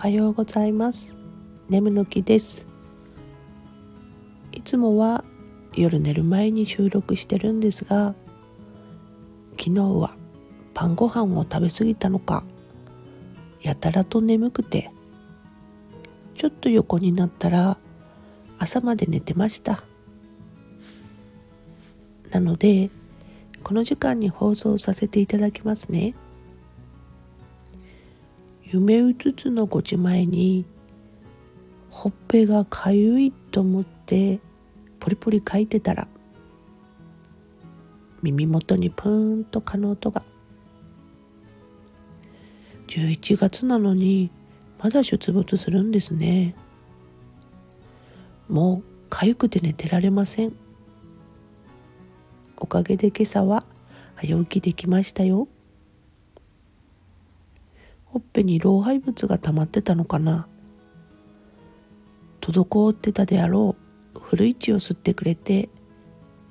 はようございます。眠の木です。いつもは夜寝る前に収録してるんですが昨日は晩ご飯を食べ過ぎたのかやたらと眠くてちょっと横になったら朝まで寝てました。なのでこの時間に放送させていただきますね。夢うつつのご自前にほっぺがかゆいと思ってポリポリ書いてたら耳元にプーンと蚊の音が。11月なのにまだ出没するんですね。もう痒くて寝てられません。おかげで今朝は早起きできましたよ。ほっぺに老廃物が溜まってたのかな。滞ってたであろう古い血を吸ってくれて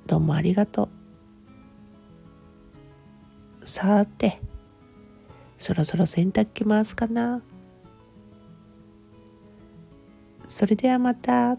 どうもありがとう。さーてそろそろ洗濯機回すかな。それではまた。